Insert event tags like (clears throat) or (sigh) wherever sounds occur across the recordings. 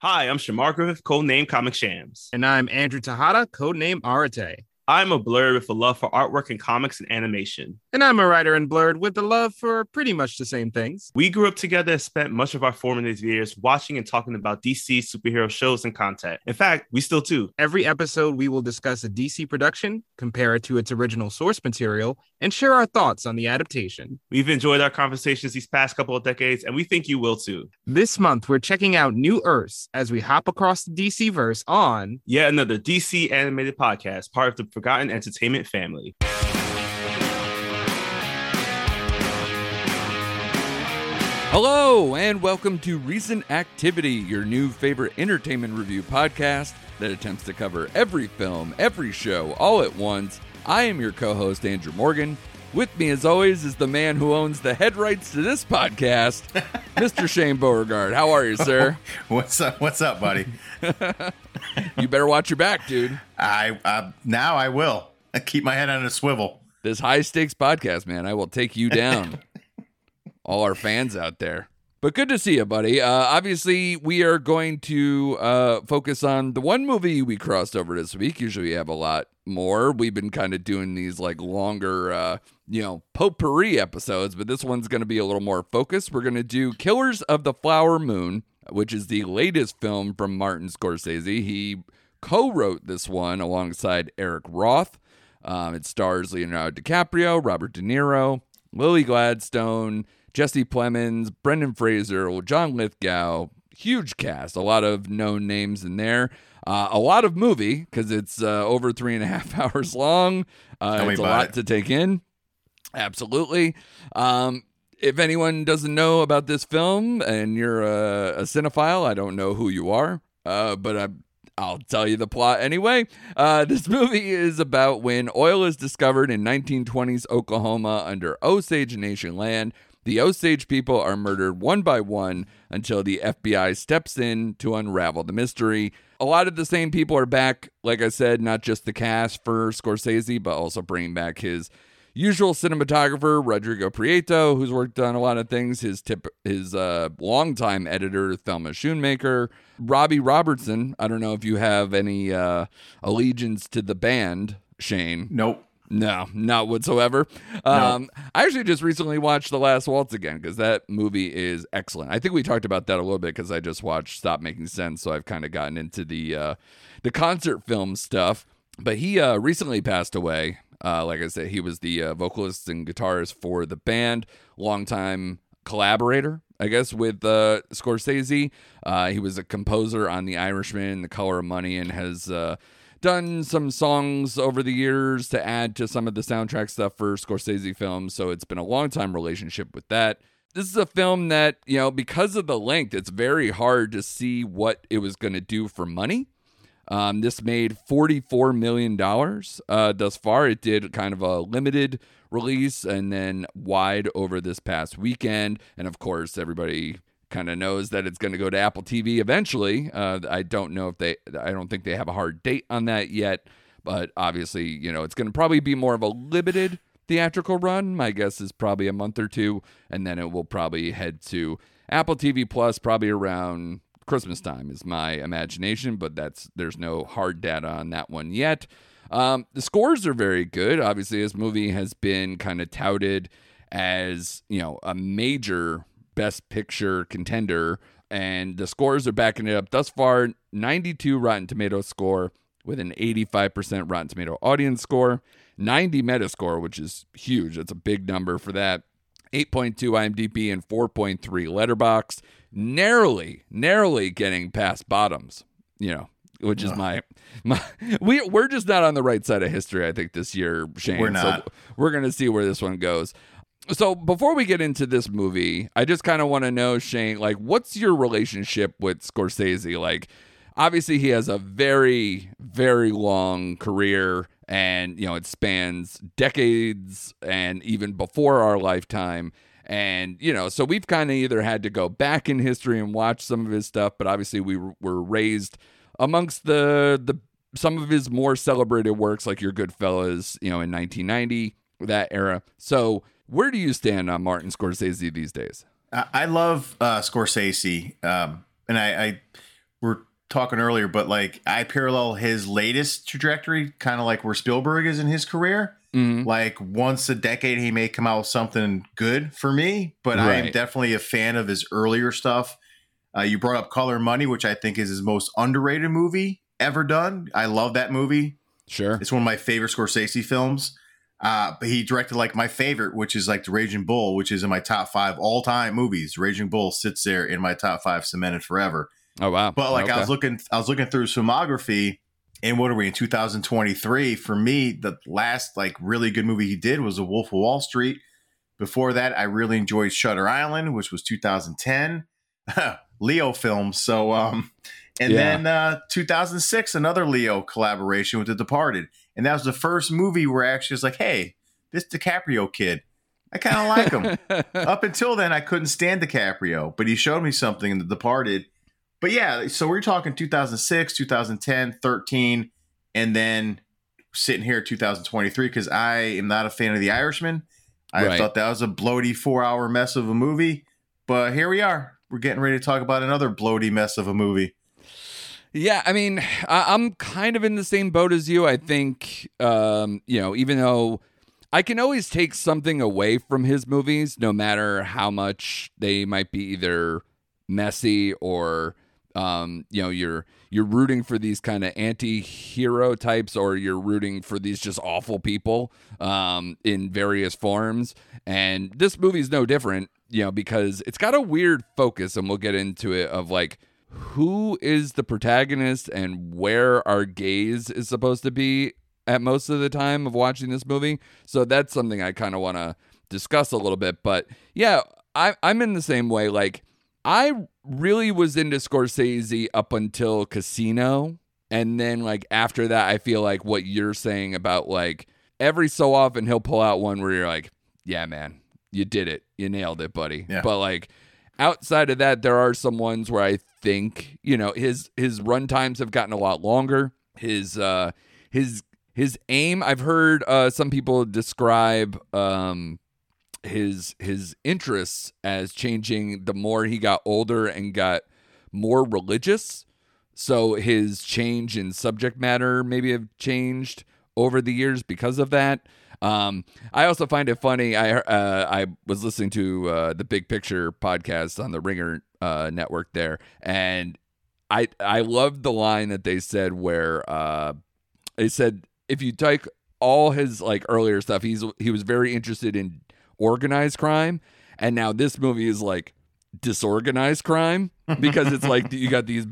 Hi, I'm Shamar Griffith, codename Comic Shams. And I'm Andrew Tejada, codename Arate. I'm a blurred with a love for artwork and comics and animation. And I'm a writer and Blurred with a love for pretty much the same things. We grew up together and spent much of our formative years watching and talking about DC superhero shows and content. In fact, we still do. Every episode, we will discuss a DC production, compare it to its original source material, and share our thoughts on the adaptation. We've enjoyed our conversations these past couple of decades, and we think you will too. This month, we're checking out New Earths as we hop across the DC verse on yet another DC animated podcast, part of the Forgotten Entertainment family. Hello, and welcome to Recent Activity, your new favorite entertainment review podcast that attempts to cover every film, every show, all at once. I am your co host, Andrew Morgan. With me, as always, is the man who owns the head rights to this podcast, (laughs) Mr. Shane Beauregard. How are you, sir? (laughs) what's up? What's up, buddy? (laughs) you better watch your back, dude. I, I now I will I keep my head on a swivel. This high stakes podcast, man, I will take you down. All our fans out there. But good to see you, buddy. Uh, obviously, we are going to uh, focus on the one movie we crossed over this week. Usually, we have a lot more. We've been kind of doing these like longer, uh, you know, potpourri episodes, but this one's going to be a little more focused. We're going to do Killers of the Flower Moon, which is the latest film from Martin Scorsese. He co wrote this one alongside Eric Roth. Um, it stars Leonardo DiCaprio, Robert De Niro, Lily Gladstone. Jesse Plemons, Brendan Fraser, John Lithgow, huge cast, a lot of known names in there. Uh, a lot of movie because it's uh, over three and a half (laughs) hours long. Uh, it's a lot it. to take in. Absolutely. Um, if anyone doesn't know about this film and you're a, a cinephile, I don't know who you are, uh, but I, I'll tell you the plot anyway. Uh, this (laughs) movie is about when oil is discovered in 1920s Oklahoma under Osage Nation land the Osage people are murdered one by one until the FBI steps in to unravel the mystery. A lot of the same people are back, like I said, not just the cast for Scorsese, but also bringing back his usual cinematographer Rodrigo Prieto, who's worked on a lot of things. His tip, his uh, longtime editor Thelma Schoonmaker, Robbie Robertson. I don't know if you have any uh, allegiance to the band, Shane. Nope. No, not whatsoever. Um, no. I actually just recently watched The Last Waltz again because that movie is excellent. I think we talked about that a little bit because I just watched Stop Making Sense, so I've kind of gotten into the uh, the concert film stuff. But he uh, recently passed away. Uh, like I said, he was the uh, vocalist and guitarist for the band, longtime collaborator, I guess, with uh, Scorsese. Uh, he was a composer on The Irishman, The Color of Money, and has uh, done some songs over the years to add to some of the soundtrack stuff for Scorsese films. So it's been a long time relationship with that. This is a film that, you know, because of the length, it's very hard to see what it was going to do for money. Um, this made $44 million uh, thus far. It did kind of a limited release and then wide over this past weekend. And of course, everybody kind of knows that it's going to go to Apple TV eventually. Uh, I don't know if they, I don't think they have a hard date on that yet, but obviously, you know, it's going to probably be more of a limited theatrical run. My guess is probably a month or two, and then it will probably head to Apple TV Plus probably around Christmas time is my imagination, but that's there's no hard data on that one yet. Um, the scores are very good. Obviously, this movie has been kind of touted as you know a major Best Picture contender, and the scores are backing it up. Thus far, 92 Rotten Tomato score with an 85% Rotten Tomato audience score, 90 Metascore, which is huge. That's a big number for that. 8.2 IMDb and 4.3 Letterboxd, narrowly, narrowly getting past bottoms. You know, which is my my (laughs) we we're just not on the right side of history. I think this year, Shane. We're not. So we're gonna see where this one goes so before we get into this movie, I just kind of want to know, Shane, like, what's your relationship with Scorsese? Like, obviously, he has a very, very long career, and you know, it spans decades and even before our lifetime. And you know, so we've kind of either had to go back in history and watch some of his stuff, but obviously, we were raised amongst the the some of his more celebrated works, like Your Goodfellas, you know, in 1990, that era. So where do you stand on Martin Scorsese these days? I love uh, Scorsese, um, and I, I, were talking earlier, but like I parallel his latest trajectory, kind of like where Spielberg is in his career. Mhm. Like once a decade, he may come out with something good for me, but I am definitely a fan of his earlier stuff. Uh, you brought up Color Money, which I think is his most underrated movie ever done. I love that movie. Sure. It's one of my favorite Scorsese films. Uh, but he directed like my favorite, which is like The Raging Bull, which is in my top five all time movies. Raging Bull sits there in my top five, cemented forever. Oh wow. But like I was looking, I was looking through his filmography, and what are we in 2023? For me, the last like really good movie he did was The Wolf of Wall Street. Before that, I really enjoyed Shutter Island, which was 2010, (laughs) Leo film. So, um, and Yeah. then uh, 2006, another Leo collaboration with The Departed, and that was the first movie where I actually was like, hey, this DiCaprio kid, I kind of like him. (laughs) Up until then, I couldn't stand DiCaprio, but he showed me something in The Departed. But yeah, so we're talking 2006, 2010, 13, and then sitting here 2023 because I am not a fan of The Irishman. I Right. thought that was a bloaty four hour mess of a movie, but here we are. We're getting ready to talk about another bloaty mess of a movie. Yeah, I mean, I, I'm kind of in the same boat as you. I think, um, you know, even though I can always take something away from his movies, no matter how much they might be either messy or, um, you know, you're you're rooting for these kind of anti-hero types, or you're rooting for these just awful people um, in various forms. And this movie's no different, you know, because it's got a weird focus, and we'll get into it of like who is the protagonist and where our gaze is supposed to be at most of the time of watching this movie. So that's something I kind of want to discuss a little bit. But yeah, I, I'm in the same way. Like, I really was into Scorsese up until Casino. And then, like, after that, I feel like what you're saying about like every so often he'll pull out one where you're like, yeah, man, you did it. You nailed it, buddy. Yeah. But like, outside of that, there are some ones where I think you know his his run times have gotten a lot longer. His uh his his aim. I've heard uh, some people describe um his his interests as changing the more he got older and got more religious. So his change in subject matter maybe have changed over the years because of that. Um, I also find it funny. I uh, I was listening to uh, the Big Picture podcast on the Ringer uh, network there, and I I loved the line that they said where uh, they said if you take all his like earlier stuff, he's he was very interested in organized crime, and now this movie is like disorganized crime because it's like (laughs) you got these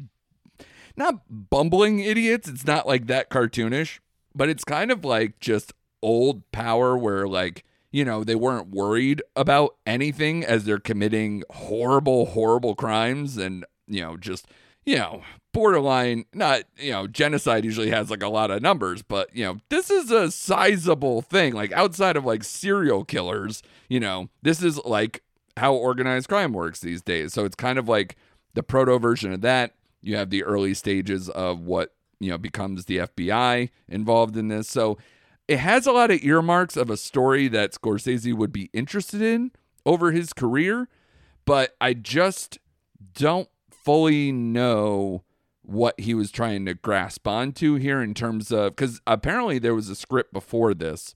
not bumbling idiots. It's not like that cartoonish, but it's kind of like just old power where like you know they weren't worried about anything as they're committing horrible horrible crimes and you know just you know borderline not you know genocide usually has like a lot of numbers but you know this is a sizable thing. Like outside of like serial killers you know this is like how organized crime works these days. So it's kind of like the proto version of that. You have the early stages of what you know becomes the FBI involved in this. So it has a lot of earmarks of a story that Scorsese would be interested in over his career, but I just don't fully know what he was trying to grasp onto here in terms of because apparently there was a script before this,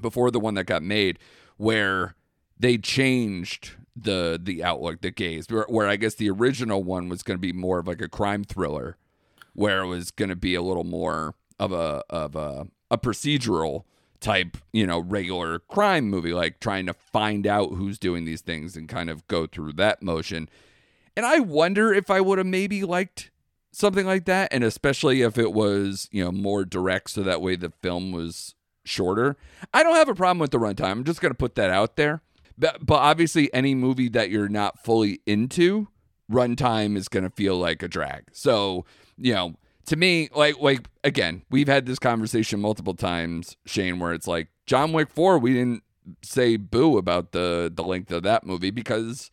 before the one that got made, where they changed the the outlook, the gaze, where, where I guess the original one was going to be more of like a crime thriller, where it was going to be a little more of a of a a procedural type, you know, regular crime movie, like trying to find out who's doing these things and kind of go through that motion. And I wonder if I would have maybe liked something like that, and especially if it was, you know, more direct, so that way the film was shorter. I don't have a problem with the runtime. I'm just gonna put that out there. But but obviously, any movie that you're not fully into, runtime is gonna feel like a drag. So you know, to me, like like again, we've had this conversation multiple times, Shane, where it's like John Wick Four. We didn't say boo about the the length of that movie because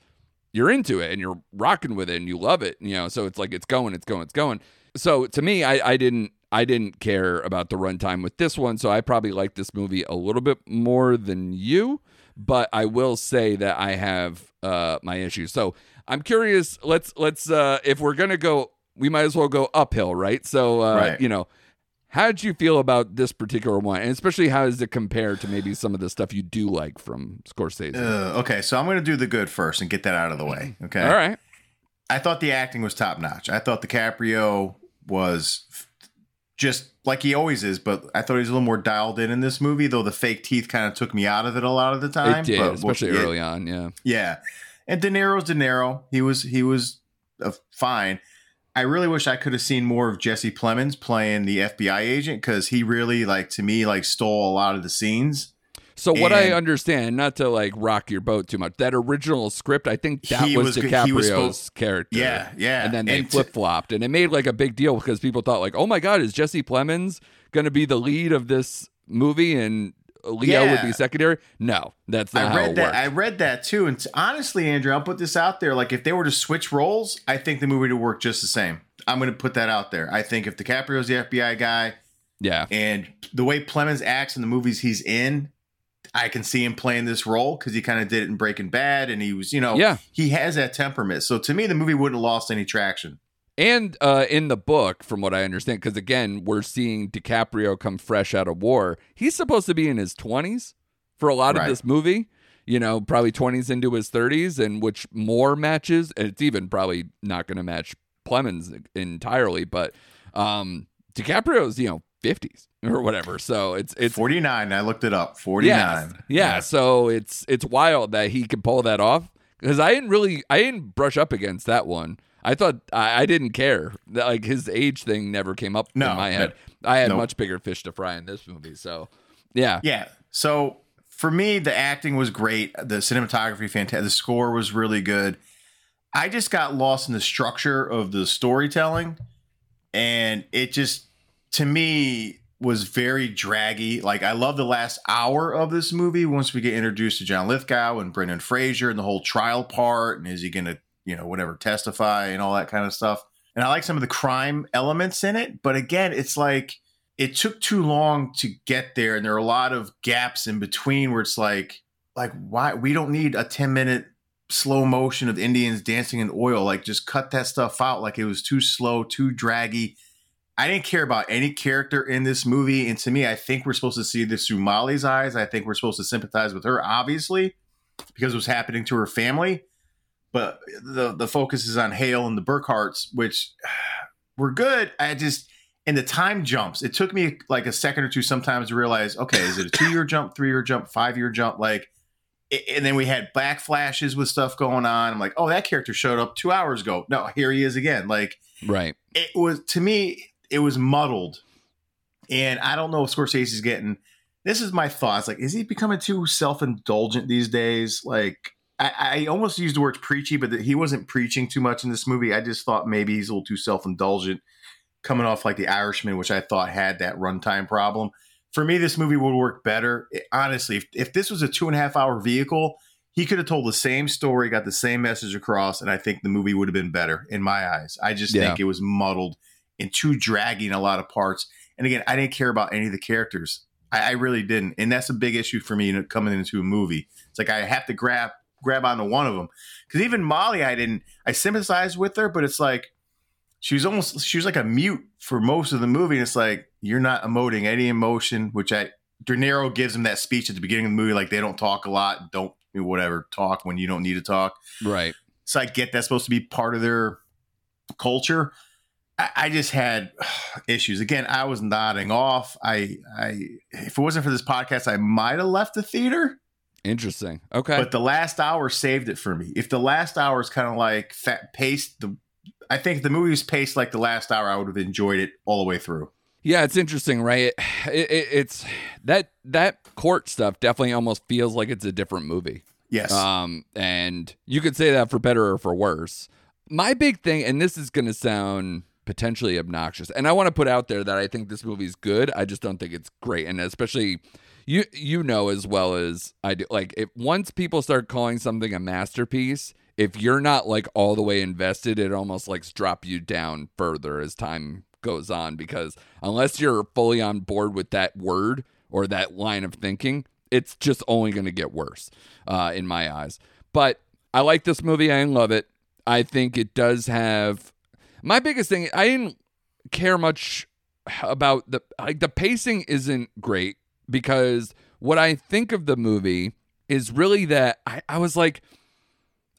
you're into it and you're rocking with it and you love it. You know, so it's like it's going, it's going, it's going. So to me, I I didn't I didn't care about the runtime with this one, so I probably like this movie a little bit more than you. But I will say that I have uh, my issues. So I'm curious. Let's let's uh, if we're gonna go we might as well go uphill, right? So, uh, Right. you know, how did you feel about this particular one, and especially how does it compare to maybe some of the stuff you do like from Scorsese? Uh, okay, so I'm going to do the good first and get that out of the way. Okay. All right. I thought the acting was top notch. I thought DiCaprio was just like he always is, but I thought he was a little more dialed in in this movie, though the fake teeth kind of took me out of it a lot of the time. It did, But- especially early on. Yeah. Yeah, and De Niro's De Niro. He was he was uh, fine. I really wish I could have seen more of Jesse Plemons playing the FBI agent because he really like to me like stole a lot of the scenes. So what I understand, not to like rock your boat too much, that original script, I think that He was, was- he DiCaprio's was supposed- character. Yeah, yeah. And then they flip flopped, and it made like a big deal because people thought like, oh my god, is Jesse Plemons going to be the lead of this movie and Leo would be secondary? No, that's not I how read it that. worked. I read that too. And honestly, Andrew, I'll put this out there. Like, if they were to switch roles, I think the movie would work just the same. I'm going to put that out there. I think if DiCaprio's the FBI guy yeah, and the way Plemons acts in the movies he's in, I can see him playing this role because he kind of did it in Breaking Bad, and he was, you know, yeah. he has that temperament. So to me, the movie wouldn't have lost any traction. And uh, in the book, from what I understand, because again, we're seeing DiCaprio come fresh out of war. He's supposed to be in his 20s for a lot of this movie, you know, probably 20s into his 30s, and which more matches, and it's even probably not going to match Plemons entirely, but um, DiCaprio's, you know, 50s or whatever. So it's, it's, 49. I looked it up. 49. yeah, yeah. So it's it's wild that he can pull that off because I didn't really I didn't brush up against that one. I thought I, I didn't care like his age thing never came up No, in my no. head. I had Nope. much bigger fish to fry in this movie. So yeah, Yeah. So for me, the acting was great. The cinematography, fantastic. The score was really good. I just got lost in the structure of the storytelling, and it just, to me, was very draggy. Like I love the last hour of this movie once we get introduced to John Lithgow and Brendan Fraser and the whole trial part, and is he going to, you know, whatever, testify and all that kind of stuff. And I like some of the crime elements in it, but again, it's like it took too long to get there and there are a lot of gaps in between where it's like like why we don't need a 10 minute slow motion of indians dancing in oil like just cut that stuff out like it was too slow too draggy i didn't care about any character in this movie and to me i think we're supposed to see this through molly's eyes i think we're supposed to sympathize with her obviously because it was happening to her family but the the focus is on hale and the burkharts which (sighs) were good i just and the time jumps. It took me like a second or two sometimes to realize, okay, is it a two year jump, three year jump, five year jump? Like, and then we had back flashes with stuff going on. I'm like, oh, that character showed up two hours ago. No, here he is again. Like, right. it was to me, it was muddled, and I don't know if Scorsese's getting. This is my thoughts. Like, is he becoming too self indulgent these days? Like, I, I almost used the word preachy, but he wasn't preaching too much in this movie. I just thought maybe he's a little too self indulgent, coming off like The Irishman, which I thought had that runtime problem. For me, this movie would work better. It- honestly, if, if this was a two and a half hour vehicle, he could have told the same story, got the same message across, and I think the movie would have been better in my eyes. I just Yeah. think it was muddled and too dragging a lot of parts. And again, I didn't care about any of the characters. I, I really didn't, and that's a big issue for me coming into a movie. It's like I have to grab grab onto one of them because even Molly, I didn't. I sympathized with her, but it's like she was almost she was like a mute for most of the movie. And it's like you're not emoting any emotion, which I De Niro gives him that speech at the beginning of the movie, like they don't talk a lot, don't whatever talk when you don't need to talk. Right. So I get that's supposed to be part of their culture. I, I just had (sighs) issues. Again, I was nodding off. I, I, if it wasn't for this podcast, I might have left the theater. Interesting. Okay. But the last hour saved it for me. If the last hour is kind of like fat paced, the I think the movie was paced like the last hour, I would have enjoyed it all the way through. Yeah, it's interesting, right? It, it, it's that that court stuff definitely almost feels like it's a different movie. Yes. Um, and you could say that for better or for worse. My big thing, and this is going to sound potentially obnoxious, and I want to put out there that I think this movie's good. I just don't think it's great, and especially you you know as well as I do. Like, if once people start calling something a masterpiece, if you're not like all the way invested, it almost like drop you down further as time goes on because unless you're fully on board with that word or that line of thinking, it's just only going to get worse uh, in my eyes. But I like this movie. I love it. I think it does have. My biggest thing, I didn't care much about the like the pacing isn't great because what I think of the movie is really that I, I was like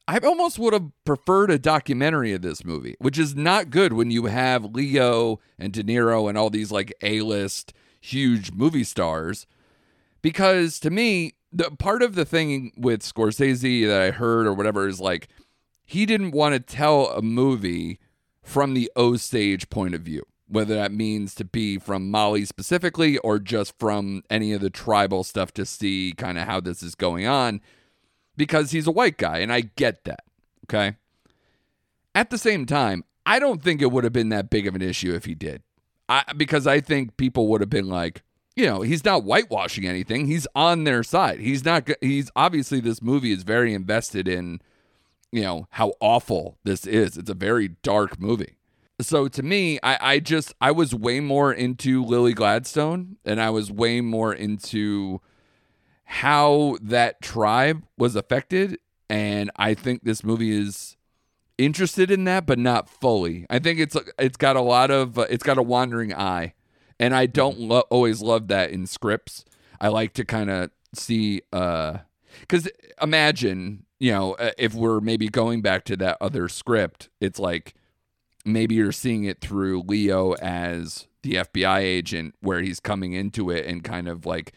I almost would have preferred a documentary of this movie, which is not good when you have Leo and De Niro and all these like A-list huge movie stars. Because to me, the part of the thing with Scorsese that I heard or whatever is like he didn't want to tell a movie from the Osage point of view, whether that means to be from Molly specifically or just from any of the tribal stuff to see kind of how this is going on because he's a white guy, and I get that. Okay. At the same time, I don't think it would have been that big of an issue if he did. I, because I think people would have been like, you know, he's not whitewashing anything. He's on their side. He's not, he's obviously, this movie is very invested in, you know, how awful this is. It's a very dark movie. So to me, I, I just, I was way more into Lily Gladstone and I was way more into, how that tribe was affected and I think this movie is interested in that but not fully. I think it's it's got a lot of uh, it's got a wandering eye and I don't lo- always love that in scripts. I like to kind of see uh cuz imagine, you know, uh, if we're maybe going back to that other script, it's like maybe you're seeing it through Leo as the FBI agent where he's coming into it and kind of like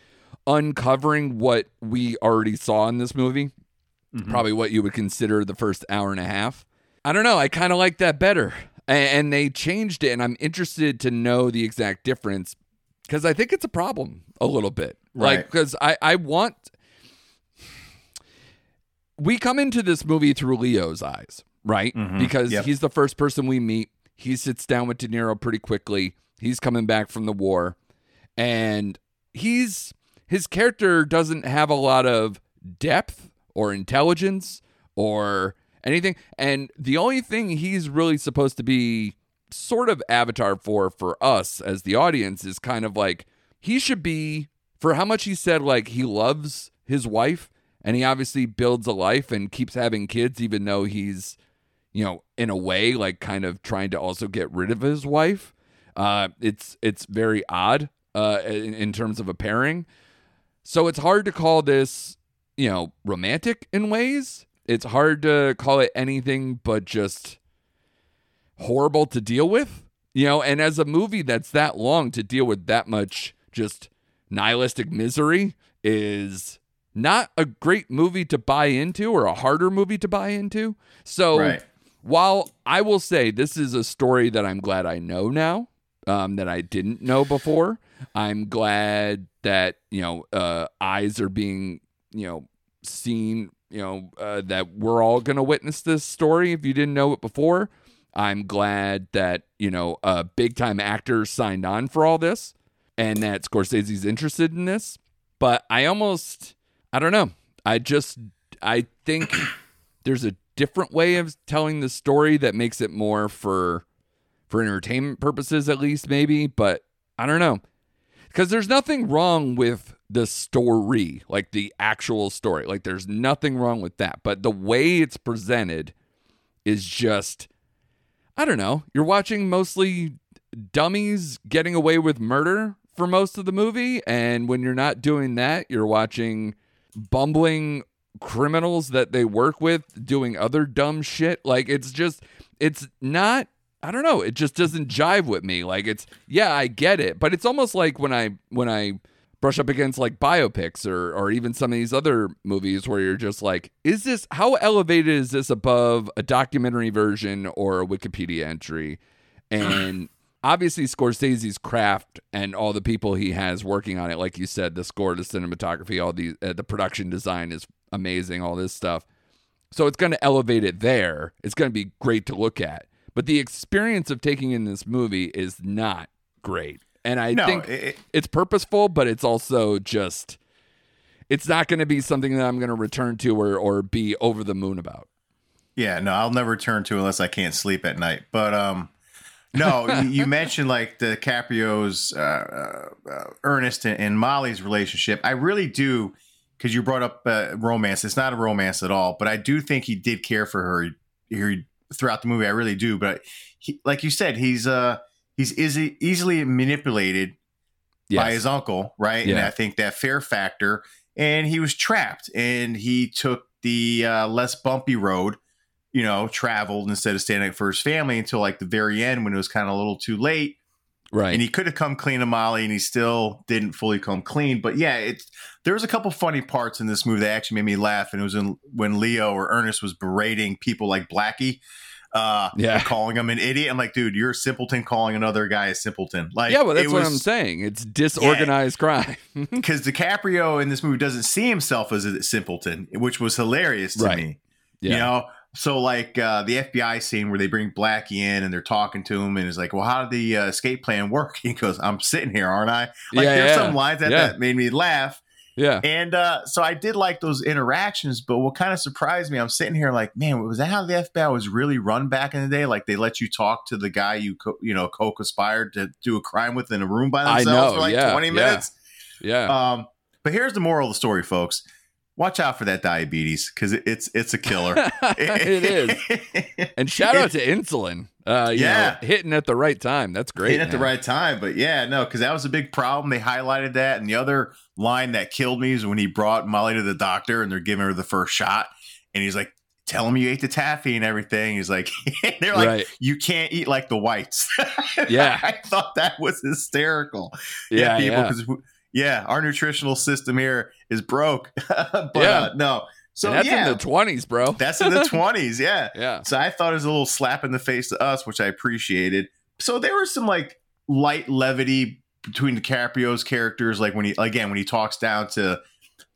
uncovering what we already saw in this movie. Mm-hmm. Probably what you would consider the first hour and a half. I don't know. I kind of like that better. And they changed it, and I'm interested to know the exact difference because I think it's a problem a little bit. Right. Like, because I, I want. We come into this movie through Leo's eyes, right? Mm-hmm. Because yep. he's the first person we meet. He sits down with De Niro pretty quickly. He's coming back from the war. And he's his character doesn't have a lot of depth or intelligence or anything. And the only thing he's really supposed to be sort of avatar for for us as the audience is kind of like he should be for how much he said like he loves his wife and he obviously builds a life and keeps having kids even though he's you know in a way like kind of trying to also get rid of his wife uh it's it's very odd uh in, in terms of a pairing so it's hard to call this, you know, romantic in ways. It's hard to call it anything but just horrible to deal with. You know, and as a movie that's that long to deal with that much just nihilistic misery is not a great movie to buy into or a harder movie to buy into. So right. While I will say this is a story that I'm glad I know now, um, that I didn't know before, I'm glad that you know uh, eyes are being you know seen. You know uh, that we're all gonna witness this story. If you didn't know it before, I'm glad that you know uh, big time actors signed on for all this, and that Scorsese's interested in this. But I almost I don't know. I just I think (clears throat) there's a different way of telling the story that makes it more for for entertainment purposes at least maybe but i don't know because there's nothing wrong with the story, like the actual story. Like there's nothing wrong with that. But the way it's presented is just, I don't know. You're watching mostly dummies getting away with murder for most of the movie. And when you're not doing that, you're watching bumbling criminals that they work with doing other dumb shit. Like it's just, it's not I don't know. It just doesn't jive with me. Like it's yeah, I get it, but it's almost like when I when I brush up against like biopics or or even some of these other movies where you're just like, is this how elevated is this above a documentary version or a Wikipedia entry? And (sighs) obviously Scorsese's craft and all the people he has working on it, like you said, the score, the cinematography, all the uh, the production design is amazing, all this stuff. So it's going to elevate it there. It's going to be great to look at. But the experience of taking in this movie is not great. And I no, think it, it's purposeful, but it's also just it's not going to be something that I'm going to return to or or be over the moon about. Yeah, no, I'll never turn to unless I can't sleep at night. But um no, (laughs) you mentioned like DiCaprio's uh, uh, uh, Ernest and, and, Molly's relationship. I really do because you brought up uh, romance. It's not a romance at all, but I do think he did care for her. He, throughout the movie. I really do. But he, like you said, he's uh he's easy, easily manipulated Yes. by his uncle, right? And I think that fear factor. And he was trapped, and he took the uh, less bumpy road, you know, traveled instead of standing up for his family until like the very end when it was kind of a little too late. Right. And he could have come clean to Molly, and he still didn't fully come clean. But yeah, it's there was a couple funny parts in this movie that actually made me laugh, and it was in, when Leo or Ernest was berating people like Blackie, uh, Yeah. calling him an idiot. I'm like, dude, you're a simpleton calling another guy a simpleton. Like, yeah, well, that's it what I'm saying. It's disorganized crime. (laughs) because DiCaprio in this movie doesn't see himself as a simpleton, which was hilarious to Right. me. Yeah. You know, so like uh, the FBI scene where they bring Blackie in and they're talking to him, and it's like, "Well, how did the uh, escape plan work?" (laughs) He goes, "I'm sitting here, aren't I?" Like Yeah, there's yeah. some lines that, Yeah. that made me laugh, yeah. and uh, so I did like those interactions. But what kind of surprised me, I'm sitting here like, man, was that how the FBI was really run back in the day? Like they let you talk to the guy you co- you know co-conspired to do a crime with in a room by themselves know, for like yeah, 20 yeah. minutes. Yeah. Um, but here's the moral of the story, folks. Watch out for that diabetes because it's it's a killer. (laughs) it is. (laughs) And shout out to insulin. Uh, you Yeah. know, hitting at the right time. That's great. Hitting at the right time. But yeah, no, because that was a big problem. They highlighted that. And the other line that killed me is when he brought Molly to the doctor and they're giving her the first shot. And he's like, Tell him you ate the taffy and everything. He's like, (laughs) they're like, Right. you can't eat like the whites. Yeah. I thought that was hysterical. Yeah, people, yeah. yeah, our nutritional system here is broke. (laughs) but Yeah. uh, no. So and that's yeah, in the twenties, bro. (laughs) that's in the (laughs) 20s. Yeah. yeah. So I thought it was a little slap in the face to us, which I appreciated. So there was some like light levity between DiCaprio's characters, like when he again when he talks down to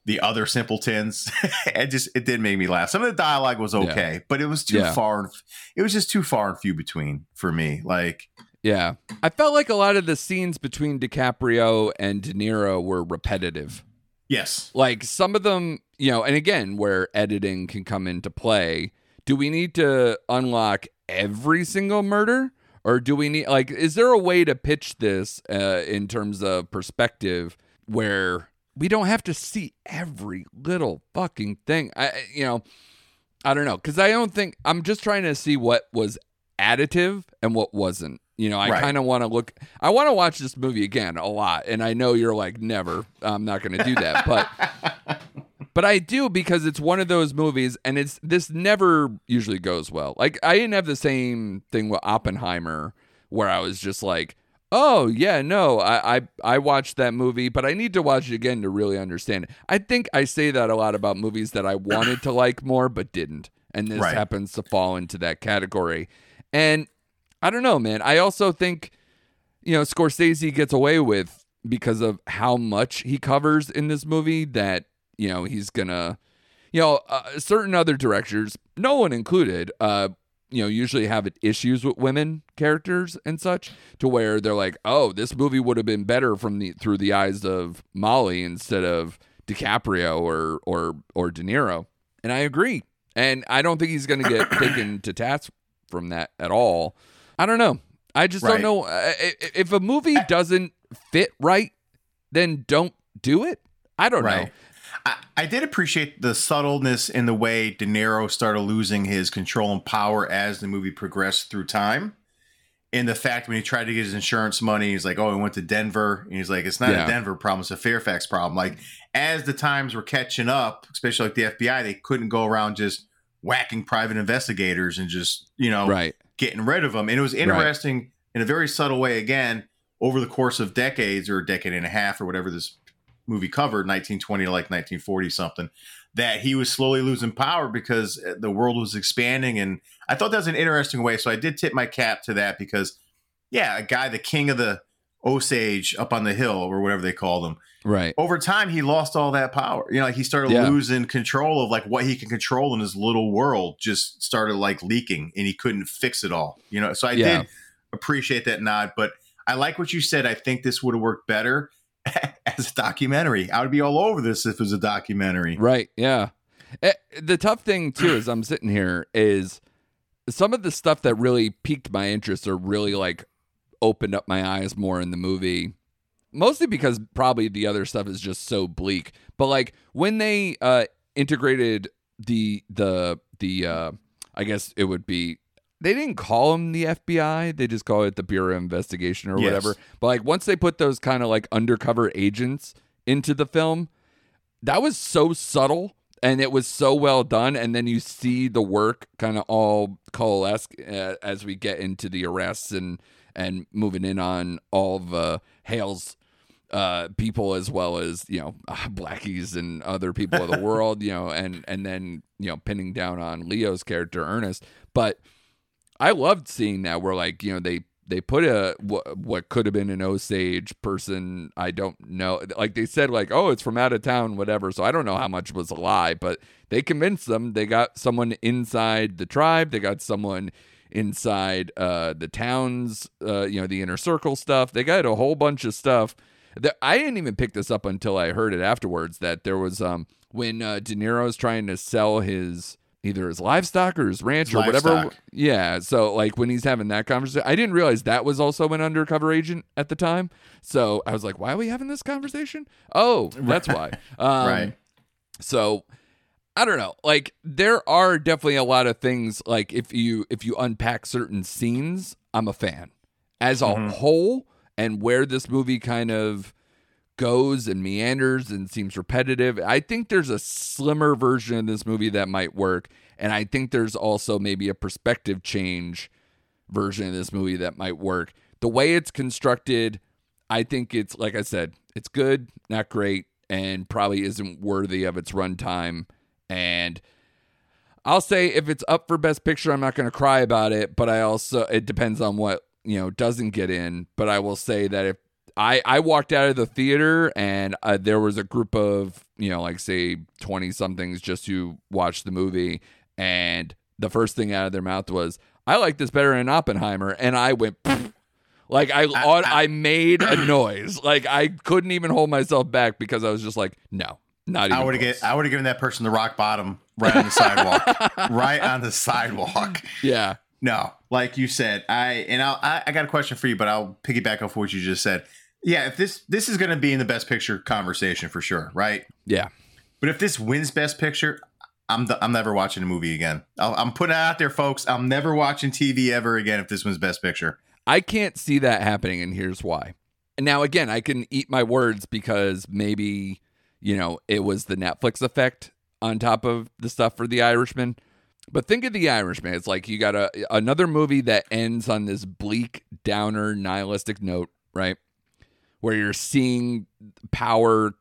the other simpletons. it just it did make me laugh. Some of the dialogue was okay, but it was too Yeah. far. It was just too far and few between for me. Like Yeah. I felt like a lot of the scenes between DiCaprio and De Niro were repetitive. yes, Like some of them, you know, and again, where editing can come into play, do we need to unlock every single murder? Or do we need, like, is there a way to pitch this uh, in terms of perspective where we don't have to see every little fucking thing? I, you know, I don't know. Cause I don't think, I'm just trying to see what was additive and what wasn't. You know, I Right. kind of want to look. I want to watch this movie again a lot, and I know you're like, never. I'm not going to do that, but (laughs) but I do because it's one of those movies, and it's this never usually goes well. Like I didn't have the same thing with Oppenheimer, where I was just like, oh yeah, no, I I, I watched that movie, but I need to watch it again to really understand it. I think I say that a lot about movies that I wanted to like more but didn't, and this Right. happens to fall into that category. And I don't know, man. I also think you know Scorsese gets away with because of how much he covers in this movie that you know he's gonna you know uh, certain other directors no one included uh you know usually have issues with women characters and such to where they're like oh this movie would have been better from the through the eyes of Molly instead of DiCaprio or or or De Niro. And I agree. And I don't think he's gonna get (coughs) taken to task from that at all I don't know I just Right. don't know uh, if a movie doesn't fit right then don't do it I don't know. I, I did appreciate the subtleness in the way De Niro started losing his control and power as the movie progressed through time. And the fact when he tried to get his insurance money, he's like, "Oh, he went to Denver," and he's like, "It's not Yeah. a Denver problem; it's a Fairfax problem." Like as the times were catching up, especially like the FBI, they couldn't go around just whacking private investigators and just you know right getting rid of them. And it was interesting in a very subtle way again over the course of decades or a decade and a half or whatever this movie covered 1920 to like 1940 something that he was slowly losing power because uh, the world was expanding. And i thought that was an interesting way. So i did tip my cap to that because yeah a guy the king of the osage up on the hill or whatever they called him right over time he lost all that power you know like he started Yeah. losing control of like what he can control in his little world just started like leaking and he couldn't fix it all you know so i Yeah. did appreciate that nod but i like what you said i think this would have worked better (laughs) as a documentary i would be all over this if it was a documentary Right. Yeah. Eh, the tough thing too is I'm sitting here is some of the stuff that really piqued my interest or really like opened up my eyes more in the movie. Mostly because probably the other stuff is just so bleak. But like when they uh integrated the the the uh I guess it would be they didn't call them the FBI. They just call it the Bureau of Investigation or Yes. whatever. But like once they put those kind of like undercover agents into the film, that was so subtle and it was so well done. And then you see the work kind of all coalesce uh, as we get into the arrests and and moving in on all of uh, Hale's uh, people as well as you know (laughs) blackies and other people of the (laughs) world, you know, and and then you know pinning down on Leo's character Ernest. But I loved seeing that where like you know they they put a what, what could have been an Osage person I don't know like they said like oh it's from out of town whatever so I don't know how much was a lie but they convinced them they got someone inside the tribe they got someone inside uh the towns uh you know the inner circle stuff they got a whole bunch of stuff that I didn't even pick this up until I heard it afterwards that there was um when uh, De Niro's trying to sell his either his livestock or his ranch or whatever. Yeah, so like when he's having that conversation, I didn't realize that was also an undercover agent at the time. So I was like, why are we having this conversation? Oh, that's why. Um, right. so I don't know. Like there are definitely a lot of things like if you if you unpack certain scenes, I'm a fan. As a Mhm. whole and where this movie kind of goes and meanders and seems repetitive, I think there's a slimmer version of this movie that might work and I think there's also maybe a perspective change version of this movie that might work. The way it's constructed, I think it's like I said, it's good, not great, and probably isn't worthy of its runtime. And I'll say if it's up for best picture, I'm not going to cry about it, but I also it depends on what, you know, doesn't get in, but I will say that if I I walked out of the theater and uh, there was a group of, you know, like say 20 somethings just who watched the movie and the first thing out of their mouth was, "I like this better than Oppenheimer." And I went "Pfft." like I I, I made a noise. Like I couldn't even hold myself back because I was just like, "No, not even." I would have get I would have given that person the rock bottom right on the sidewalk. (laughs) right on the sidewalk. Yeah. No, like you said, I and I'll, I I got a question for you, but I'll piggyback off what you just said. Yeah, if this this is going to be in the best picture conversation for sure, right? Yeah. But if this wins best picture, I'm the, I'm never watching a movie again. I'll, I'm putting it out there, folks. I'm never watching TV ever again if this wins best picture. I can't see that happening, and here's why. And now, again, I can eat my words because maybe, you know, it was the Netflix effect on top of the stuff for The Irishman. But think of The Irishman. It's like you got a another movie that ends on this bleak, downer, nihilistic note, right? Where you're seeing power,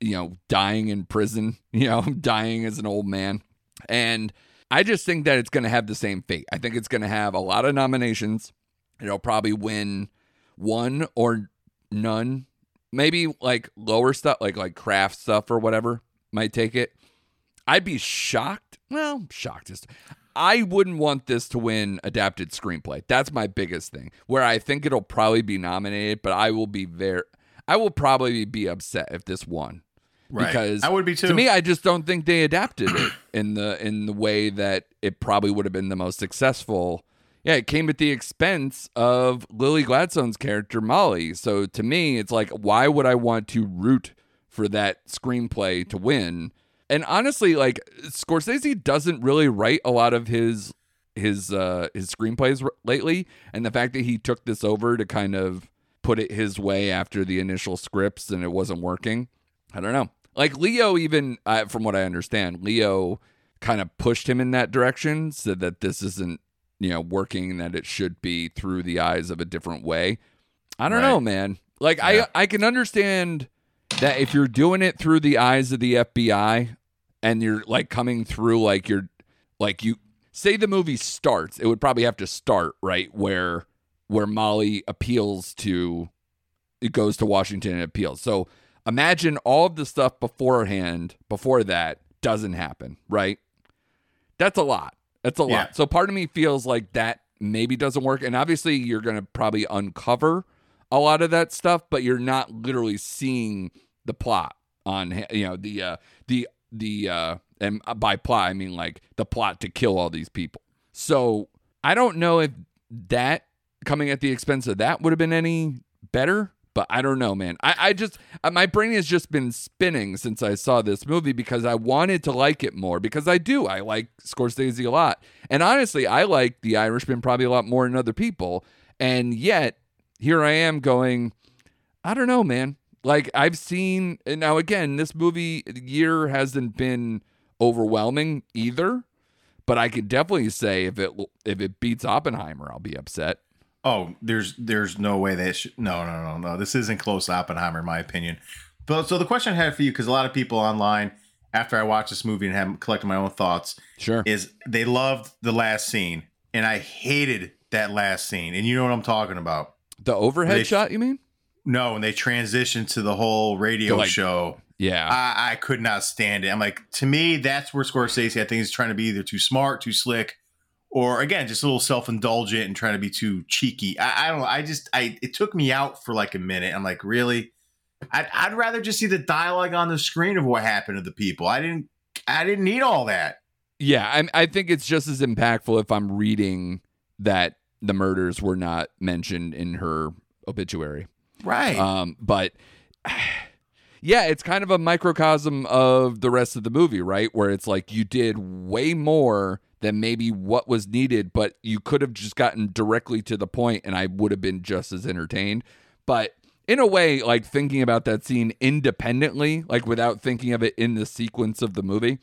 you know, dying in prison, (laughs) you know, dying as an old man. And I just think that it's going to have the same fate. I think it's going to have a lot of nominations. It'll probably win one or none. Maybe like lower stuff, like like craft stuff or whatever, might take it. I'd be shocked. Well, shocked is. I wouldn't want this to win adapted screenplay. That's my biggest thing. Where I think it'll probably be nominated, but I will be very. I will probably be upset if this won Right. because I would be too. to me, I just don't think they adapted it in the in the way that it probably would have been the most successful. Yeah, it came at the expense of Lily Gladstone's character Molly. So to me, it's like, why would I want to root for that screenplay to win? And honestly, like Scorsese doesn't really write a lot of his his uh his screenplays r- lately, and the fact that he took this over to kind of put it his way after the initial scripts and it wasn't working. I don't know. Like Leo, even uh, from what I understand, Leo kind of pushed him in that direction, said that this isn't you know working, that it should be through the eyes of a different way. I don't Right. know, man. Like Yeah. I I can understand that if you're doing it through the eyes of the FBI and you're like coming through like you're like you say the movie starts, it would probably have to start right where where Molly appeals to it goes to Washington and appeals. So imagine all of the stuff beforehand before that doesn't happen, right? That's a lot. That's a lot. So part of me feels like that maybe doesn't work. And obviously you're gonna probably uncover a lot of that stuff, but you're not literally seeing the plot on you know the uh the the uh and by plot I mean like the plot to kill all these people. So I don't know if that coming at the expense of that would have been any better, But I don't know, man. I, I just uh, my brain has just been spinning since I saw this movie because I wanted to like it more because I do. I like Scorsese a lot, and honestly, I like The Irishman probably a lot more than other people. And yet, here I am going. I don't know, man. Like I've seen now again, this movie year hasn't been overwhelming either, but I could definitely say if it if it beats Oppenheimer, I'll be upset. Oh, there's there's no way that sh- no no no no this isn't close to Oppenheimer in my opinion. But so the question I had for you because a lot of people online after I watched this movie and have collected my own thoughts Sure. is they loved the last scene and I hated that last scene and you know what I'm talking about. The overhead They- shot, you mean? No, when they transitioned to the whole radio like, show, Yeah. I, I could not stand it. I'm like, to me, that's where Scorsese, I think, is trying to be either too smart, too slick, or again, just a little self indulgent and trying to be too cheeky. I, I don't know. I just, I it took me out for like a minute. I'm like, really? I'd, I'd rather just see the dialogue on the screen of what happened to the people. I didn't, I didn't need all that. yeah, I, I think it's just as impactful if I'm reading that the murders were not mentioned in her obituary. Right. Um, but (sighs) yeah, it's kind of a microcosm of the rest of the movie, right? Where it's like you did way more than maybe what was needed, but you could have just gotten directly to the point and I would have been just as entertained. But in a way, like thinking about that scene independently, like without thinking of it in the sequence of the movie,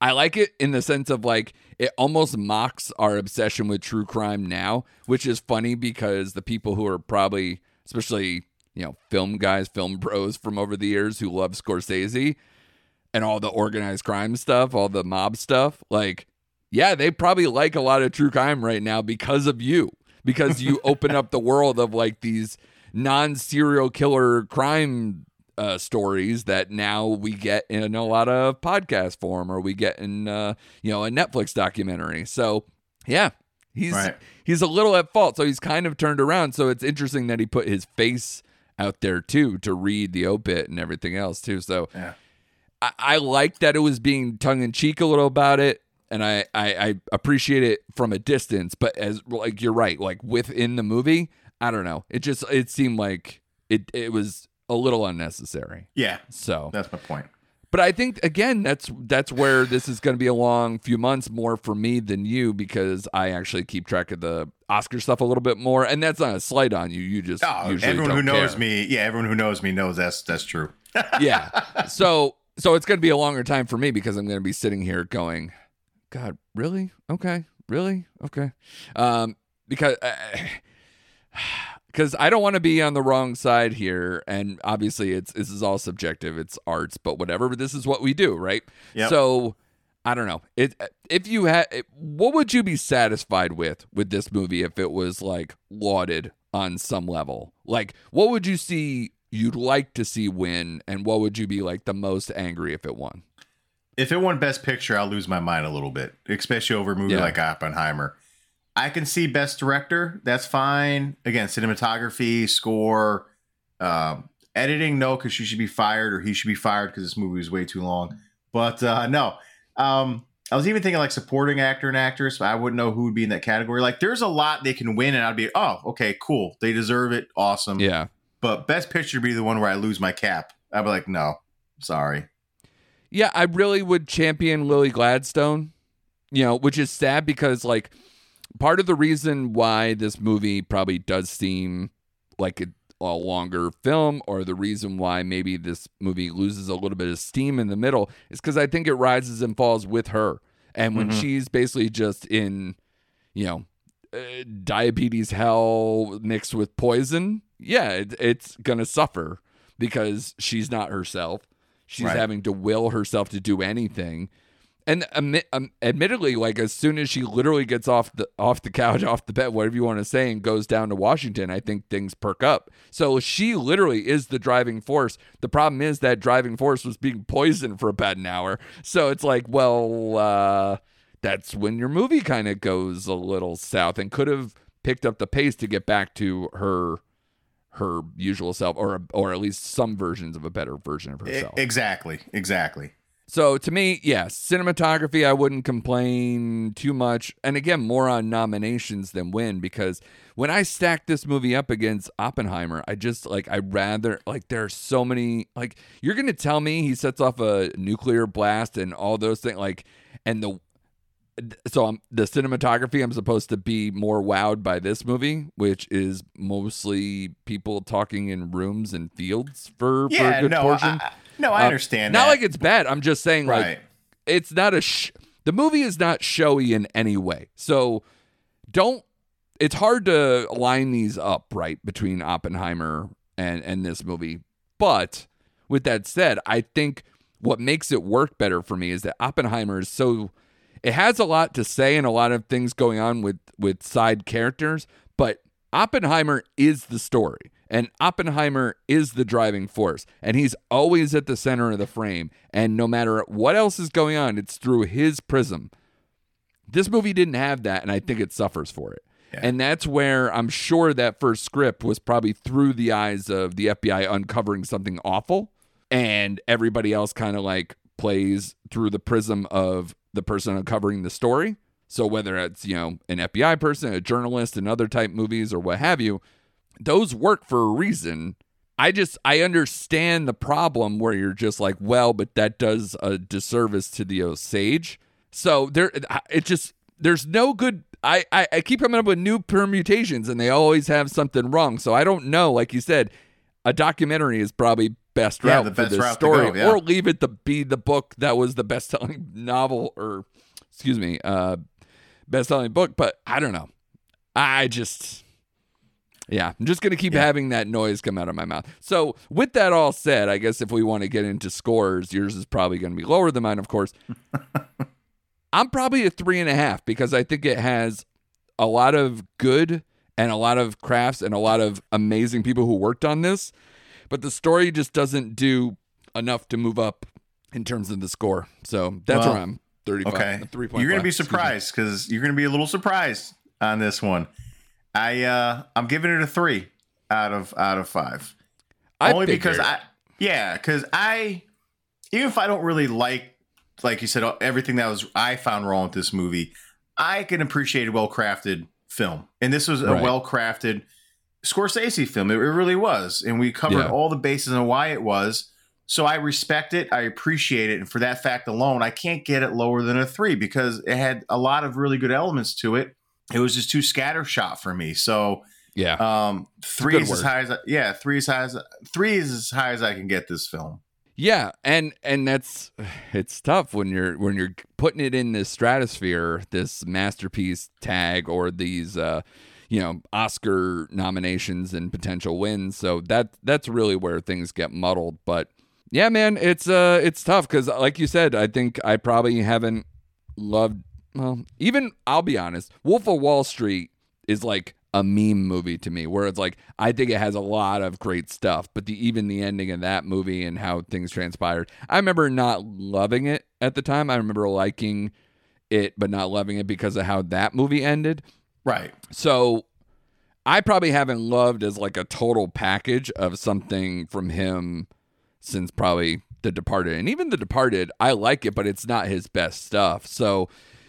I like it in the sense of like it almost mocks our obsession with true crime now, which is funny because the people who are probably, especially, you know, film guys, film bros from over the years who love Scorsese and all the organized crime stuff, all the mob stuff, like, yeah, they probably like a lot of true crime right now because of you, because you (laughs) open up the world of like these non serial killer crime uh, stories that now we get in a lot of podcast form or we get in uh, you know a Netflix documentary. So yeah, he's Right. he's a little at fault. So he's kind of turned around. So it's interesting that he put his face out there too to read the obit and everything else too. So Yeah. I, I like that it was being tongue in cheek a little about it. And I, I, I appreciate it from a distance, but as like you're right, like within the movie, I don't know. It just it seemed like it it was a little unnecessary. yeah. So, That's my point. but I think again that's that's where this is going to be a long few months more for me than you because I actually keep track of the Oscar stuff a little bit more, and that's not a slight on you. You just Oh, everyone who knows care. me, yeah, everyone who knows me knows that's that's true. (laughs) yeah. So so it's going to be a longer time for me because I'm going to be sitting here going, God, really? Okay, really? Okay. Um, because. (sighs) because I don't want to be on the wrong side here, and obviously it's this is all subjective. It's arts, but whatever. But this is what we do, right? Yep. So I don't know. It if you had, what would you be satisfied with with this movie if it was like lauded on some level? Like, what would you see you'd like to see win, and what would you be like the most angry if it won? If it won Best Picture, I'll lose my mind a little bit, especially over a movie Yeah. like Oppenheimer. I can see Best Director. That's fine. Again, cinematography, score, um, editing, no, because she should be fired or he should be fired because this movie was way too long. But uh, no, um, I was even thinking like supporting actor and actress. But I wouldn't know who would be in that category. Like, there's a lot they can win, and I'd be, oh, okay, cool. They deserve it. Awesome. Yeah. But Best Picture would be the one where I lose my cap. I'd be like, no, sorry. Yeah, I really would champion Lily Gladstone, you know, which is sad because, like, part of the reason why this movie probably does seem like a, a longer film, or the reason why maybe this movie loses a little bit of steam in the middle, is because I think it rises and falls with her. And when Mhm. she's basically just in, you know, uh, diabetes hell mixed with poison, yeah, it, it's going to suffer because she's not herself. She's Right. having to will herself to do anything. And um, admittedly, like as soon as she literally gets off the off the couch, (laughs) off the bed, whatever you want to say, and goes down to Washington, I think things perk up. So she literally is the driving force. The problem is that driving force was being poisoned for about an hour. So it's like, well, uh, that's when your movie kind of goes a little south, and could have picked up the pace to get back to her her usual self, or or at least some versions of a better version of herself. Exactly, exactly. So to me, yes, cinematography, I wouldn't complain too much. And again, more on nominations than win because when I stack this movie up against Oppenheimer, I just like, I rather, like, there are so many, like, you're going to tell me he sets off a nuclear blast and all those things, like, and the, so I'm, the cinematography, I'm supposed to be more wowed by this movie, which is mostly people talking in rooms and fields for, for a good no, portion. I, no, I Uh, understand Not that. like it's bad. I'm just saying, like, right. it's not a sh- the movie is not showy in any way. So don't it's hard to line these up right between Oppenheimer and and this movie. But with that said, I think what makes it work better for me is that Oppenheimer is so it has a lot to say and a lot of things going on with with side characters, but Oppenheimer is the story. And Oppenheimer is the driving force. And he's always at the center of the frame. And no matter what else is going on, it's through his prism. This movie didn't have that, and I think it suffers for it. Yeah. And that's where I'm sure that first script was probably through the eyes of the FBI uncovering something awful. And everybody else kind of like plays through the prism of the person uncovering the story. So whether it's, you know, an FBI person, a journalist, and other type movies or what have you, those work for a reason. I just I understand the problem where you're just like, well, but that does a disservice to the Osage. So there, it just there's no good. I, I I keep coming up with new permutations, and they always have something wrong. So I don't know. Like you said, a documentary is probably best Yeah, route the for best this route to story, go, yeah. or leave it to be the book that was the best selling (laughs) novel, or excuse me, uh, best selling book. But I don't know. I just. Yeah, I'm just going to keep Yeah. having that noise come out of my mouth. So, with that all said, I guess if we want to get into scores, yours is probably going to be lower than mine, of course. (laughs) I'm probably a three and a half because I think it has a lot of good and a lot of crafts and a lot of amazing people who worked on this. But the story just doesn't do enough to move up in terms of the score. So that's Well, where I'm 35. Okay. 3.5. You're gonna be surprised because you're gonna be a little surprised on this one. I uh I'm giving it a three out of out of five. I Only because. I yeah, because I even if I don't really like like you said everything that was I found wrong with this movie, I can appreciate a well crafted film, and this was a Right. well crafted Scorsese film. It, it really was, and we covered Yeah. all the bases on why it was. So I respect it, I appreciate it, and for that fact alone, I can't get it lower than a three because it had a lot of really good elements to it. It was just too scattershot for me. So yeah. um, three is as high as I, yeah, three is high as three is as high as I can get this film. Yeah, and and that's it's tough when you're when you're putting it in this stratosphere, this masterpiece tag or these uh you know Oscar nominations and potential wins. So that that's really where things get muddled, but yeah, man, it's uh it's tough cuz like you said, I think I probably haven't loved well, even I'll be honest, Wolf of Wall Street is like a meme movie to me where it's like I think it has a lot of great stuff, but the even the ending of that movie and how things transpired. I remember not loving it at the time. I remember liking it but not loving it because of how that movie ended. Right. So I probably haven't loved as like a total package of something from him since probably The Departed. And even The Departed, I like it, but it's not his best stuff. So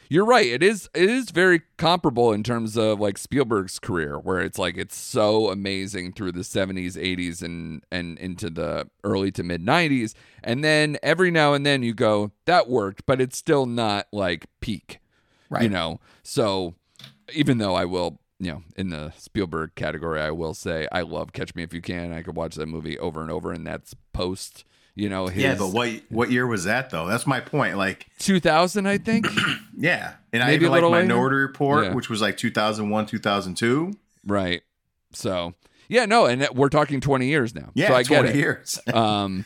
you're right. It is it is very comparable in terms of like Spielberg's career, where it's like it's so amazing through the 70s, 80s, and and into the early to mid 90s. And then every now and then you go, that worked, but it's still not like peak Right. you know so even though i will you know in the spielberg category i will say i love catch me if you can i could watch that movie over and over and that's post you know his yeah, but what what year was that though? That's my point. Like, 2000 i think (clears throat) yeah, and I Maybe even a like little later? Minority Report, Yeah. which was like 2001, 2002. right so yeah no and we're talking 20 years now Yeah, so i get 20 it years. (laughs) um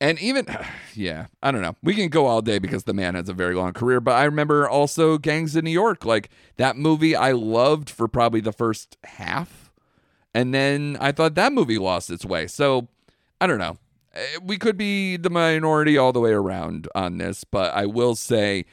and even (sighs) yeah i don't know. We can go all day because the man has a very long career but i remember also gangs in new york like that movie i loved for probably the first half and then i thought that movie lost its way. So i don't know. Eh, we could be the minority all the way around on this but i will say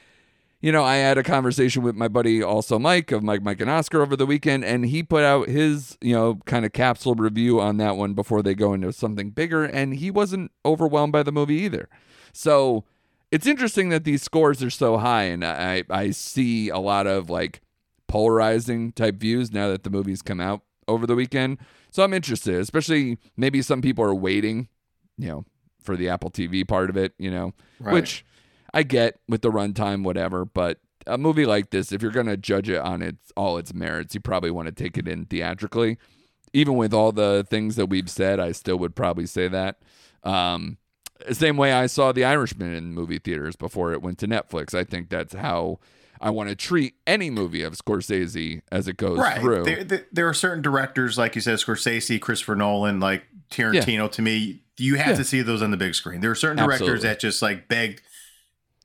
you know, I had a conversation with my buddy, also Mike, of Mike, Mike, and Oscar over the weekend, and he put out his, you know, kind of capsule review on that one before they go into something bigger, and he wasn't overwhelmed by the movie either. So it's interesting that these scores are so high, and I I see a lot of like polarizing type views now that the movies come out over the weekend. So I'm interested, especially maybe some people are waiting, you know, for the Apple TV part of it, you know, Right. which I get with the runtime, whatever. But a movie like this, if you're going to judge it on its all its merits, you probably want to take it in theatrically. Even with all the things that we've said, I still would probably say that. Um, same way I saw The Irishman in movie theaters before it went to Netflix. I think that's how I want to treat any movie of Scorsese as it goes right. through. There, there, there are certain directors, like you said, Scorsese, Christopher Nolan, like Tarantino. To me, you have Yeah. to see those on the big screen. There are certain directors Absolutely. that just like beg, eh,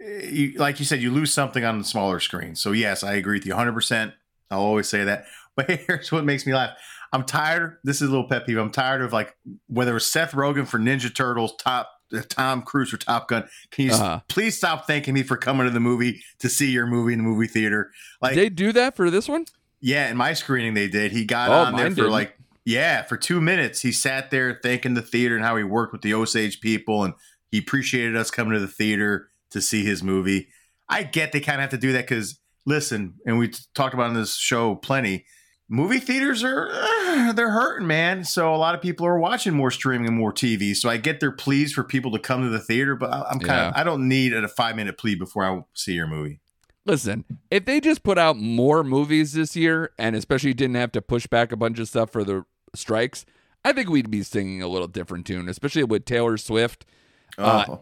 you, like you said, you lose something on the smaller screen. So yes, I agree with you 100. percent I'll always say that. (laughs) But here's what makes me laugh. I'm tired. This is a little pet peeve. I'm tired of like whether it's Seth Rogen for Ninja Turtles, Top uh, Tom Cruise for Top Gun. Can you Uh-huh. please stop thanking me for coming to the movie to see your movie in the movie theater? Like they do that for this one? yeah, in my screening they did. He got Oh, on there for didn't. like yeah, for two minutes. He sat there thanking the theater and how he worked with the Osage people and he appreciated us coming to the theater to see his movie. I get they kind of have to do that because listen, and we talked about in this show plenty. Movie theaters are uh, they're hurting, man. So a lot of people are watching more streaming and more TV. So I get they're pleased for people to come to the theater, but I- I'm kind of Yeah. I don't need a five minute plea before I see your movie. Listen, if they just put out more movies this year and especially didn't have to push back a bunch of stuff for the strikes, I think we'd be singing a little different tune, especially with Taylor Swift. Uh,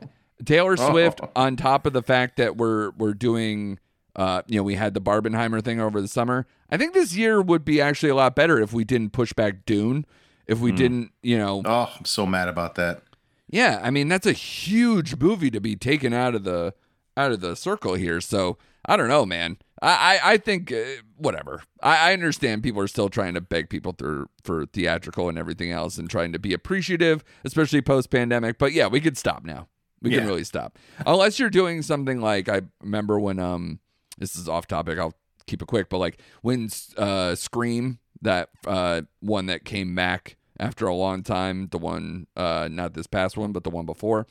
Taylor Oh. Swift on top of the fact that we're we're doing uh you know, we had the Barbenheimer thing over the summer. I think this year would be actually a lot better if we didn't push back Dune, if we didn't, you know, oh, I'm so mad about that. yeah, I mean that's a huge movie to be taken out of the out of the circle here. So I don't know, man. I I, I think uh, whatever. I, I understand people are still trying to beg people through for theatrical and everything else, and trying to be appreciative, especially post pandemic. But yeah, we could stop now. We can really stop unless you're doing something like I remember when um this is off topic. I'll keep it quick, but like when uh Scream that uh one that came back after a long time, the one uh not this past one, but the one before.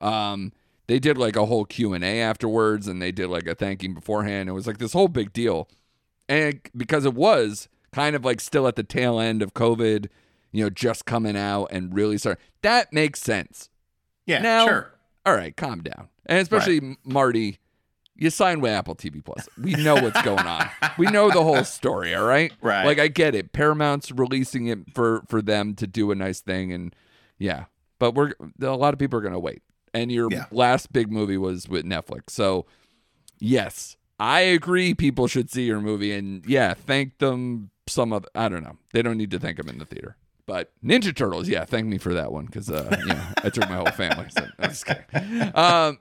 Um they did like a whole Q&A afterwards and they did like a thanking beforehand. It was like this whole big deal. And because it was kind of like still at the tail end of COVID, you know, just coming out and really start. That makes sense. Yeah, Now- sure. All right, calm down. And especially M- Marty, you signed with Apple TV Plus. We know what's going on. We know the whole story, all right? Right. Like I get it. Paramount's releasing it for for them to do a nice thing and yeah. But we're a lot of people are going to wait. And your Yeah. last big movie was with Netflix. So, yes, I agree people should see your movie and yeah, thank them some of I don't know. They don't need to thank them in the theater. But Ninja Turtles, yeah, thank me for that one because uh, you know I took my whole family. So kidding. Um,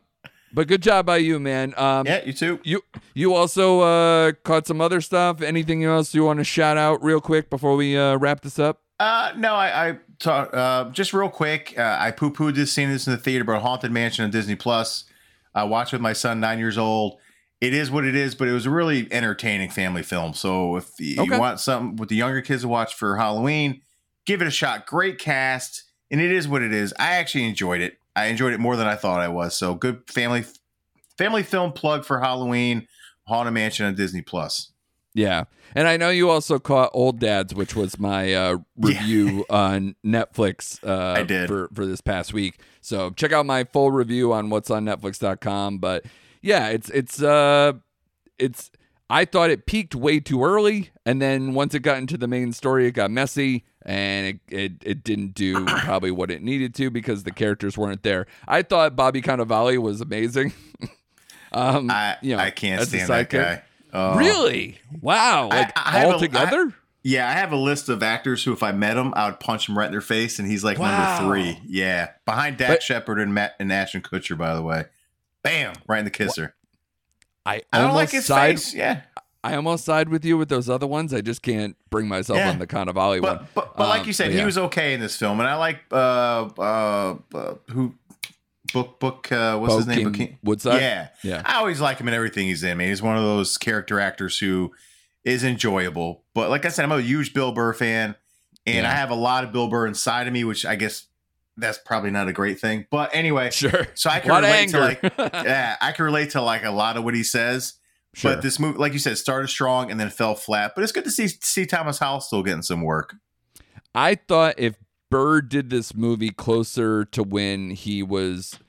but good job by you, man. Um, Yeah, you too. you you also uh, caught some other stuff. Anything else you want to shout out real quick before we uh, wrap this up? Uh, no, I, I talk, uh, just real quick. Uh, I poo pooed this, scene this in the theater, but Haunted Mansion on Disney Plus. I watched with my son, nine years old. It is what it is, but it was a really entertaining family film. So if you Okay. want something with the younger kids to watch for Halloween, give it a shot. Great cast, and it is what it is. I actually enjoyed it. I enjoyed it more than I thought I was. So good family family film plug for Halloween. Haunted Mansion on Disney Plus. Yeah, and I know you also caught Old Dads, which was my uh, (laughs) review on Netflix. Uh, I did. for for this past week. So check out my full review on what's on Netflix.com. But yeah, it's it's uh it's I thought it peaked way too early, and then once it got into the main story, it got messy. And it, it, it didn't do (coughs) probably what it needed to because the characters weren't there. I thought Bobby Cannavale was amazing. (laughs) um, I you know, I can't stand that guy. Oh. Really? Wow! Like I have all a- together? Yeah, I have a list of actors who, if I met him, I would punch him right in their face, and he's like Wow. number three. Yeah, behind Dax But- Shepard and Matt and Ashton Kutcher. By the way, bam, right in the kisser. I I don't almost like his side. face. Yeah, I almost side with you with those other ones. I just can't bring myself Yeah. on the Cannavale one. but but, but like Um, you said, but he was okay in this film, and I like uh uh, uh who book book uh what's his name? Bokeem- Woodside. Yeah, Yeah. I always like him in everything he's in. Man, he's one of those character actors who is enjoyable. But like I said, I'm a huge Bill Burr fan, and Yeah. I have a lot of Bill Burr inside of me, which I guess that's probably not a great thing. But anyway, Sure. so I can relate to like (laughs) yeah, I can relate to like a lot of what he says. Sure. But this movie, like you said, started strong and then fell flat. But it's good to see see Thomas Howell still getting some work. I thought if Burr did this movie closer to when he was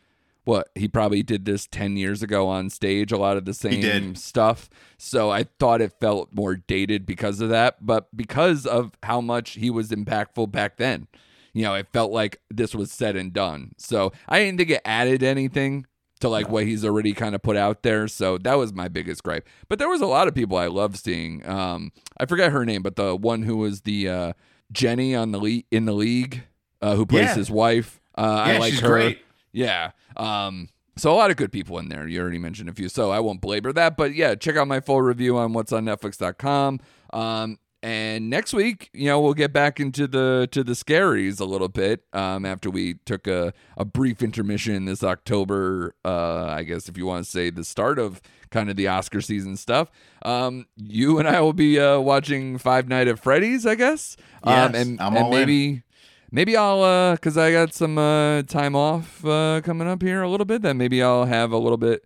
what he probably did this 10 years ago on stage a lot of the same stuff so i thought it felt more dated because of that but because of how much he was impactful back then you know it felt like this was said and done so i didn't think it added anything to like what he's already kind of put out there so that was my biggest gripe but there was a lot of people i love seeing um i forget her name but the one who was the uh jenny on the le- in the league uh, who plays Yeah. his wife uh, yeah, i like her great. yeah. Um, so a lot of good people in there. You already mentioned a few, so I won't belabor that. But yeah, check out my full review on what's on Netflix.com. Um, and next week, you know, we'll get back into the to the scaries a little bit. Um, after we took a, a brief intermission this October, uh, I guess if you want to say the start of kind of the Oscar season stuff. Um, you and I will be uh, watching Five Night at Freddy's, I guess. um, Yes, and, I'm and all in. Maybe I'll uh cuz I got some uh time off uh coming up here a little bit then maybe I'll have a little bit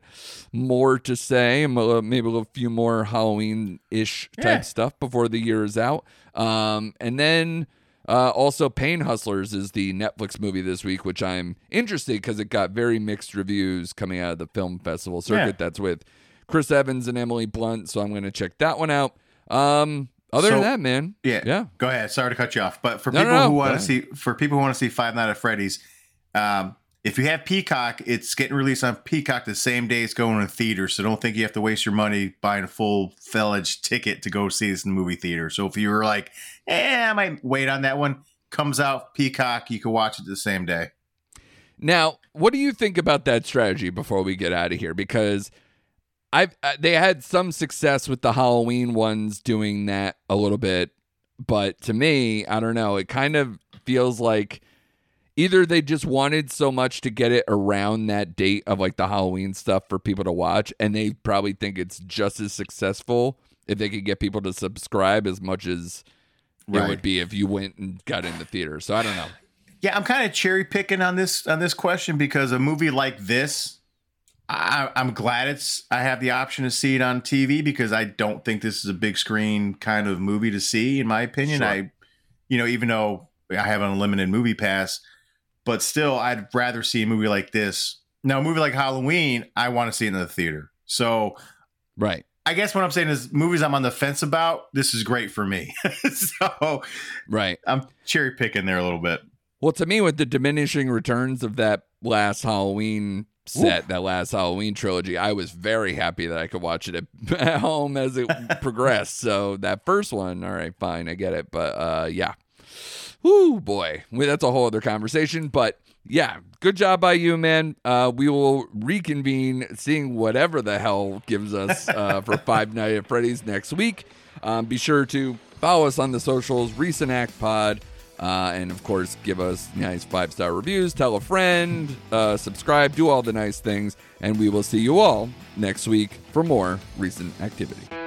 more to say and maybe a few more Halloween-ish type Yeah. stuff before the year is out. Um and then uh, also, Pain Hustlers is the Netflix movie this week, which I'm interested because it got very mixed reviews coming out of the film festival circuit. Yeah. That's with Chris Evans and Emily Blunt, so I'm going to check that one out. Um, other than that, man, Yeah. yeah, Go ahead. Sorry to cut you off, but for No, no, people no, who want to see, for people who want to see Five Nights at Freddy's, um, if you have Peacock, it's getting released on Peacock the same day it's going to theaters. So don't think you have to waste your money buying a full fledged ticket to go see this in the movie theater. So if you were like, eh, I might wait on that one, comes out Peacock, you can watch it the same day. Now, what do you think about that strategy before we get out of here? Because I've uh, they had some success with the Halloween ones doing that a little bit, but to me, I don't know. It kind of feels like either they just wanted so much to get it around that date of like the Halloween stuff for people to watch, and they probably think it's just as successful if they could get people to subscribe as much as it would be if you went and got in the theater. So I don't know. Yeah, I'm kind of cherry picking on this on this question because a movie like this, I, I'm glad it's I have the option to see it on TV because I don't think this is a big screen kind of movie to see. In my opinion, Sure. I, you know, even though I have an unlimited movie pass, but still, I'd rather see a movie like this. Now, a movie like Halloween, I want to see it in the theater. So Right. I guess what I'm saying is movies I'm on the fence about. This is great for me. (laughs) so Right. I'm cherry picking there a little bit. Well, to me, with the diminishing returns of that last Halloween set, that last Halloween trilogy, I was very happy that I could watch it at, (laughs) at home as it (laughs) progressed. So that first one, all right, fine, I get it. But uh, yeah, whoo boy, well, that's a whole other conversation. But yeah, good job by you, man. Uh, we will reconvene, seeing whatever the hell gives us uh, (laughs) for Five Night at Freddy's next week. Um, be sure to follow us on the socials, Recent Act Pod. Uh, and of course, give us nice five star reviews, tell a friend, uh, subscribe, do all the nice things, and we will see you all next week for more recent activity.